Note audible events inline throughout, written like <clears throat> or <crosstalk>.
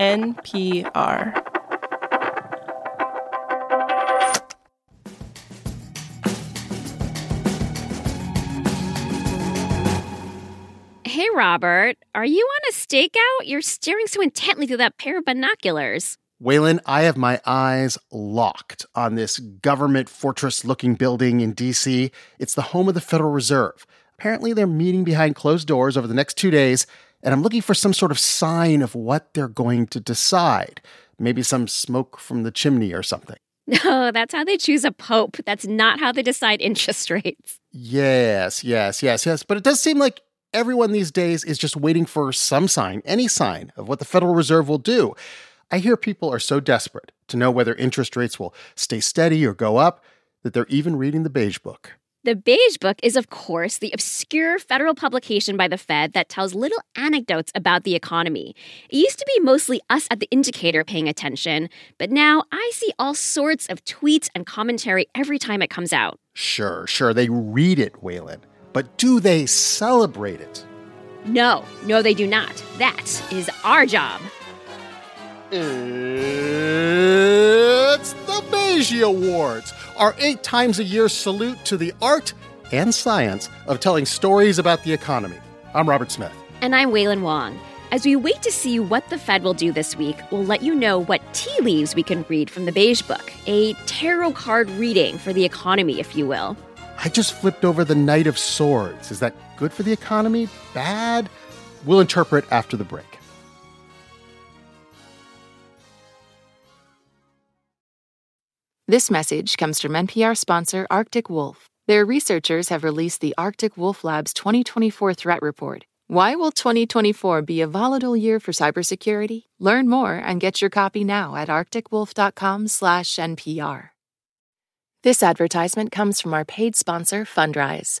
NPR. Hey, Robert, are you on a stakeout? You're staring so intently through that pair of binoculars. Wailin, I have my eyes locked on this government fortress looking building in DC. It's the home of the Federal Reserve. Apparently, they're meeting behind closed doors over the next two days, and I'm looking for some sort of sign of what they're going to decide. Maybe some smoke from the chimney or something. No, that's how they choose a pope. That's not how they decide interest <laughs> rates. Yes, yes, yes, yes. But it does seem like everyone these days is just waiting for some sign, any sign of what the Federal Reserve will do. I hear people are so desperate to know whether interest rates will stay steady or go up that they're even reading the Beige Book. The Beige Book is, of course, the obscure federal publication by the Fed that tells little anecdotes about the economy. It used to be mostly us at the indicator paying attention, but now I see all sorts of tweets and commentary every time it comes out. Sure, sure, they read it, Wailin, but do they celebrate it? No, no, they do not. That is our job. It's the Beigie Awards, our eight times a year salute to the art and science of telling stories about the economy. I'm Robert Smith. And I'm Wailin Wong. As we wait to see what the Fed will do this week, we'll let you know what tea leaves we can read from the Beige Book, a tarot card reading for the economy, if you will. I just flipped over the Knight of Swords. Is that good for the economy? Bad? We'll interpret after the break. This message comes from NPR sponsor Arctic Wolf. Their researchers have released the Arctic Wolf Lab's 2024 Threat Report. Why will 2024 be a volatile year for cybersecurity? Learn more and get your copy now at arcticwolf.com/npr. This advertisement comes from our paid sponsor Fundrise.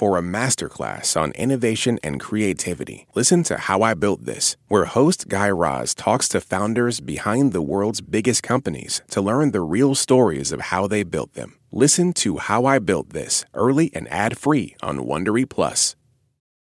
For a masterclass on innovation and creativity, listen to How I Built This, where host Guy Raz talks to founders behind the world's biggest companies to learn the real stories of how they built them. Listen to How I Built This early and ad-free on Wondery Plus.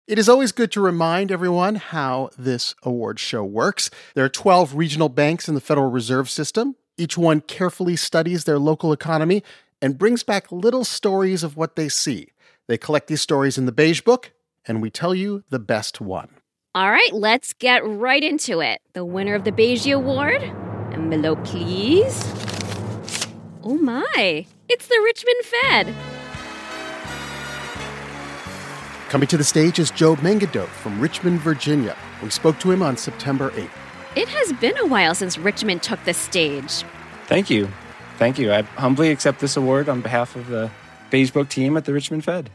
It is always good to remind everyone how this award show works. There are 12 regional banks in the Federal Reserve System. Each one carefully studies their local economy and brings back little stories of what they see. They collect these stories in the Beige Book, and we tell you the best one. All right, let's get right into it. The winner of the Beigie Award, envelope please. Oh my, it's the Richmond Fed. Coming to the stage is Joe Mengedoth from Richmond, Virginia. We spoke to him on September 8th. It has been a while since Richmond took the stage. Thank you. Thank you. I humbly accept this award on behalf of the Beige Book team at the Richmond Fed.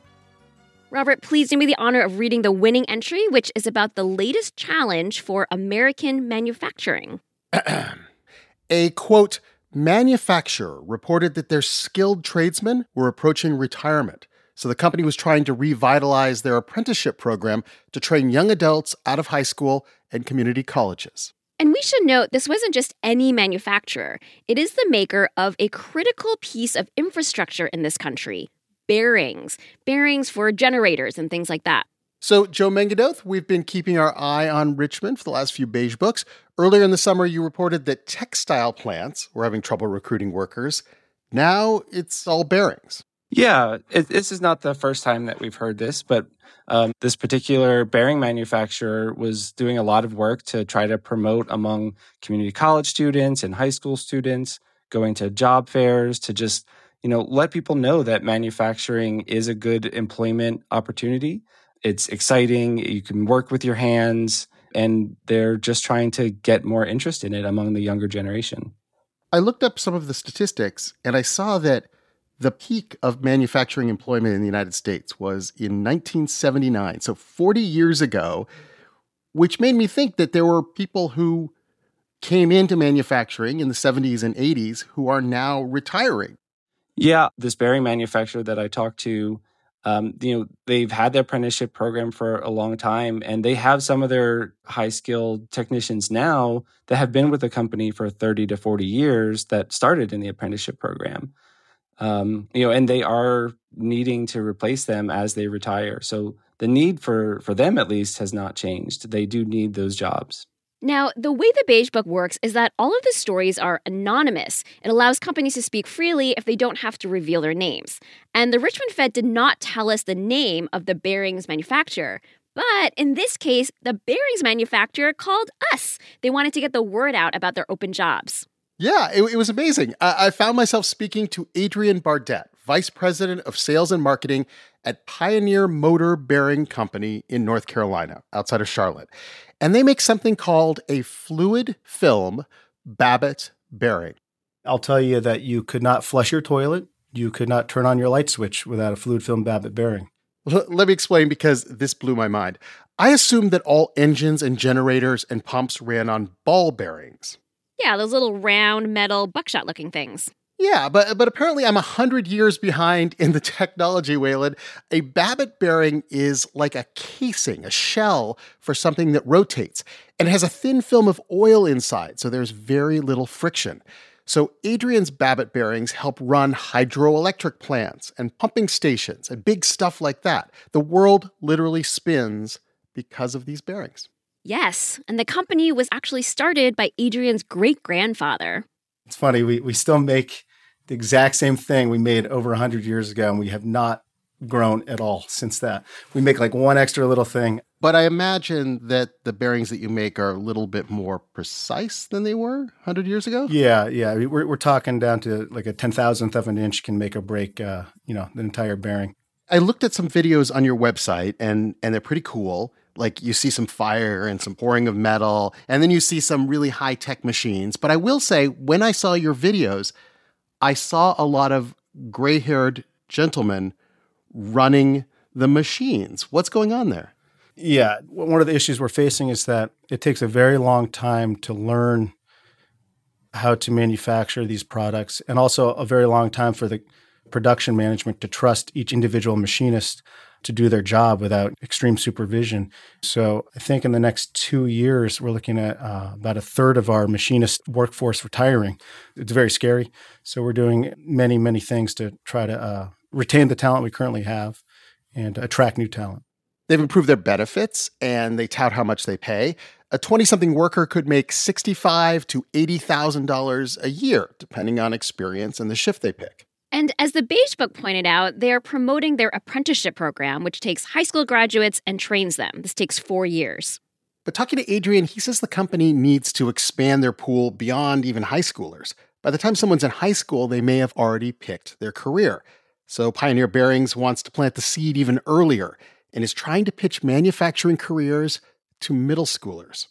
Robert, please do me the honor of reading the winning entry, which is about the latest challenge for American manufacturing. <clears throat> A quote, manufacturer reported that their skilled tradesmen were approaching retirement. So the company was trying to revitalize their apprenticeship program to train young adults out of high school and community colleges. And we should note this wasn't just any manufacturer, it is the maker of a critical piece of infrastructure in this country bearings, bearings for generators and things like that. So, Joe Mengedoth, we've been keeping our eye on Richmond for the last few beige books. Earlier in the summer, you reported that textile plants were having trouble recruiting workers. Now it's all bearings. Yeah, it, this is not the first time that we've heard this, but um, this particular bearing manufacturer was doing a lot of work to try to promote among community college students and high school students, going to job fairs to just you know let people know that manufacturing is a good employment opportunity. It's exciting. You can work with your hands, and they're just trying to get more interest in it among the younger generation. I looked up some of the statistics, and I saw that the peak of manufacturing employment in the United States was in 1979, so 40 years ago, which made me think that there were people who came into manufacturing in the 70s and 80s who are now retiring. Yeah, this bearing manufacturer that I talked to, um, you know, they've had their apprenticeship program for a long time, and they have some of their high skilled technicians now that have been with the company for 30 to 40 years that started in the apprenticeship program. Um, you know, and they are needing to replace them as they retire. So the need for for them at least has not changed. They do need those jobs. Now, the way the Beige Book works is that all of the stories are anonymous. It allows companies to speak freely if they don't have to reveal their names. And the Richmond Fed did not tell us the name of the bearings manufacturer. But in this case, the bearings manufacturer called us. They wanted to get the word out about their open jobs. Yeah, it, it was amazing. I, I found myself speaking to Adrian Bardet, Vice President of Sales and Marketing at Pioneer Motor Bearing Company in North Carolina, outside of Charlotte. And they make something called a fluid film Babbitt bearing. I'll tell you that you could not flush your toilet, you could not turn on your light switch without a fluid film Babbitt bearing. Let me explain because this blew my mind. I assumed that all engines and generators and pumps ran on ball bearings. Yeah, those little round metal buckshot looking things. Yeah, but but apparently I'm a hundred years behind in the <laughs> technology, Wailin. A Babbitt bearing is like a casing, a shell for something that rotates, and has a thin film of oil inside, so there's very little friction. So Adrian's Babbitt bearings help run hydroelectric plants and pumping stations and big stuff like that. The world literally spins because of these bearings. Yes, and the company was actually started by Adrian's great grandfather. It's funny, we, we still make the exact same thing we made over 100 years ago, and we have not grown at all since that. We make like one extra little thing. But I imagine that the bearings that you make are a little bit more precise than they were 100 years ago? Yeah, yeah. We're, we're talking down to like a 10,000th of an inch can make or break, uh, you know, the entire bearing. I looked at some videos on your website, and, and they're pretty cool like you see some fire and some pouring of metal, and then you see some really high tech machines. But I will say, when I saw your videos, I saw a lot of gray haired gentlemen running the machines. What's going on there? Yeah, one of the issues we're facing is that it takes a very long time to learn how to manufacture these products, and also a very long time for the production management to trust each individual machinist to do their job without extreme supervision. So I think in the next two years, we're looking at uh, about a third of our machinist workforce retiring. It's very scary. So we're doing many, many things to try to uh, retain the talent we currently have and attract new talent. They've improved their benefits and they tout how much they pay. A 20 something worker could make $65 to $80,000 a year, depending on experience and the shift they pick. And as the Beige Book pointed out, they're promoting their apprenticeship program, which takes high school graduates and trains them. This takes four years. But talking to Adrian, he says the company needs to expand their pool beyond even high schoolers. By the time someone's in high school, they may have already picked their career. So Pioneer Bearings wants to plant the seed even earlier and is trying to pitch manufacturing careers to middle schoolers.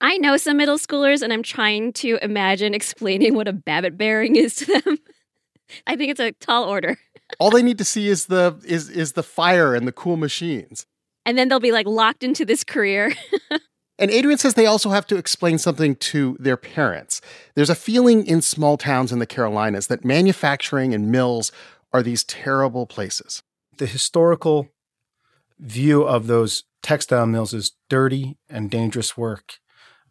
I know some middle schoolers, and I'm trying to imagine <laughs> explaining what a Babbitt bearing is to them. <laughs> <laughs> I think it's a tall order. <laughs> All they need to see is the is is the fire and the cool machines. And then they'll be like locked into this career. <laughs> and Adrian says they also have to explain something to their parents. There's a feeling in small towns in the Carolinas that manufacturing and mills are these terrible places. The historical view of those textile mills is dirty and dangerous work.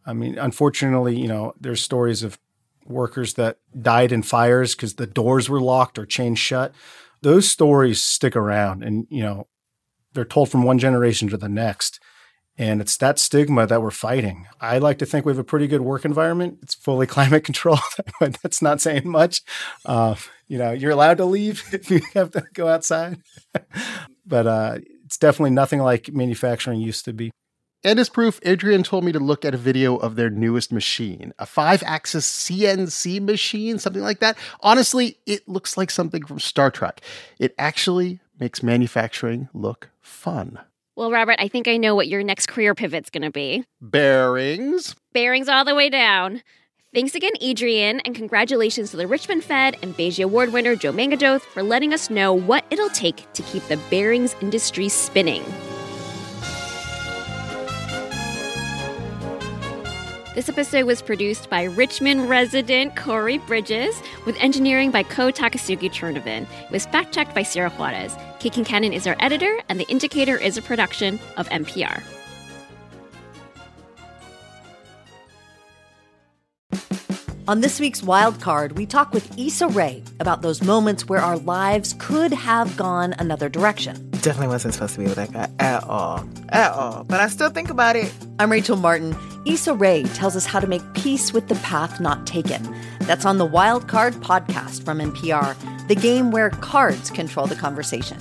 I mean, unfortunately, you know, there's stories of workers that died in fires because the doors were locked or chained shut. Those stories stick around and, you know, they're told from one generation to the next. And it's that stigma that we're fighting. I like to think we have a pretty good work environment. It's fully <laughs> climate controlled, <laughs> but that's not saying much. Uh, you know, you're allowed to leave <laughs> if you have to go outside. but uh, it's definitely nothing like manufacturing used to be. And as proof, Adrian told me to look at a video of their newest machine, a five axis CNC machine, something like that. Honestly, it looks like something from Star Trek. It actually makes manufacturing look fun. Well, Robert, I think I know what your next career pivot's going to be bearings. Bearings all the way down. Thanks again, Adrian, and congratulations to the Richmond Fed and Beigie Award winner Joe Mengedoth for letting us know what it'll take to keep the bearings industry spinning. This episode was produced by Richmond resident Corey Bridges, with engineering by Ko Takasugi Czernowin. It was fact checked by Sierra Juarez. Kate Cannon is our editor, and The Indicator is a production of NPR. On this week's Wild Card, we talk with Issa Rae about those moments where our lives could have gone another direction. Definitely wasn't supposed to be with that guy at all. At all. But I still think about it. I'm Rachel Martin. Issa Rae tells us how to make peace with the path not taken. That's on the Wild Card podcast from NPR, the game where cards control the conversation.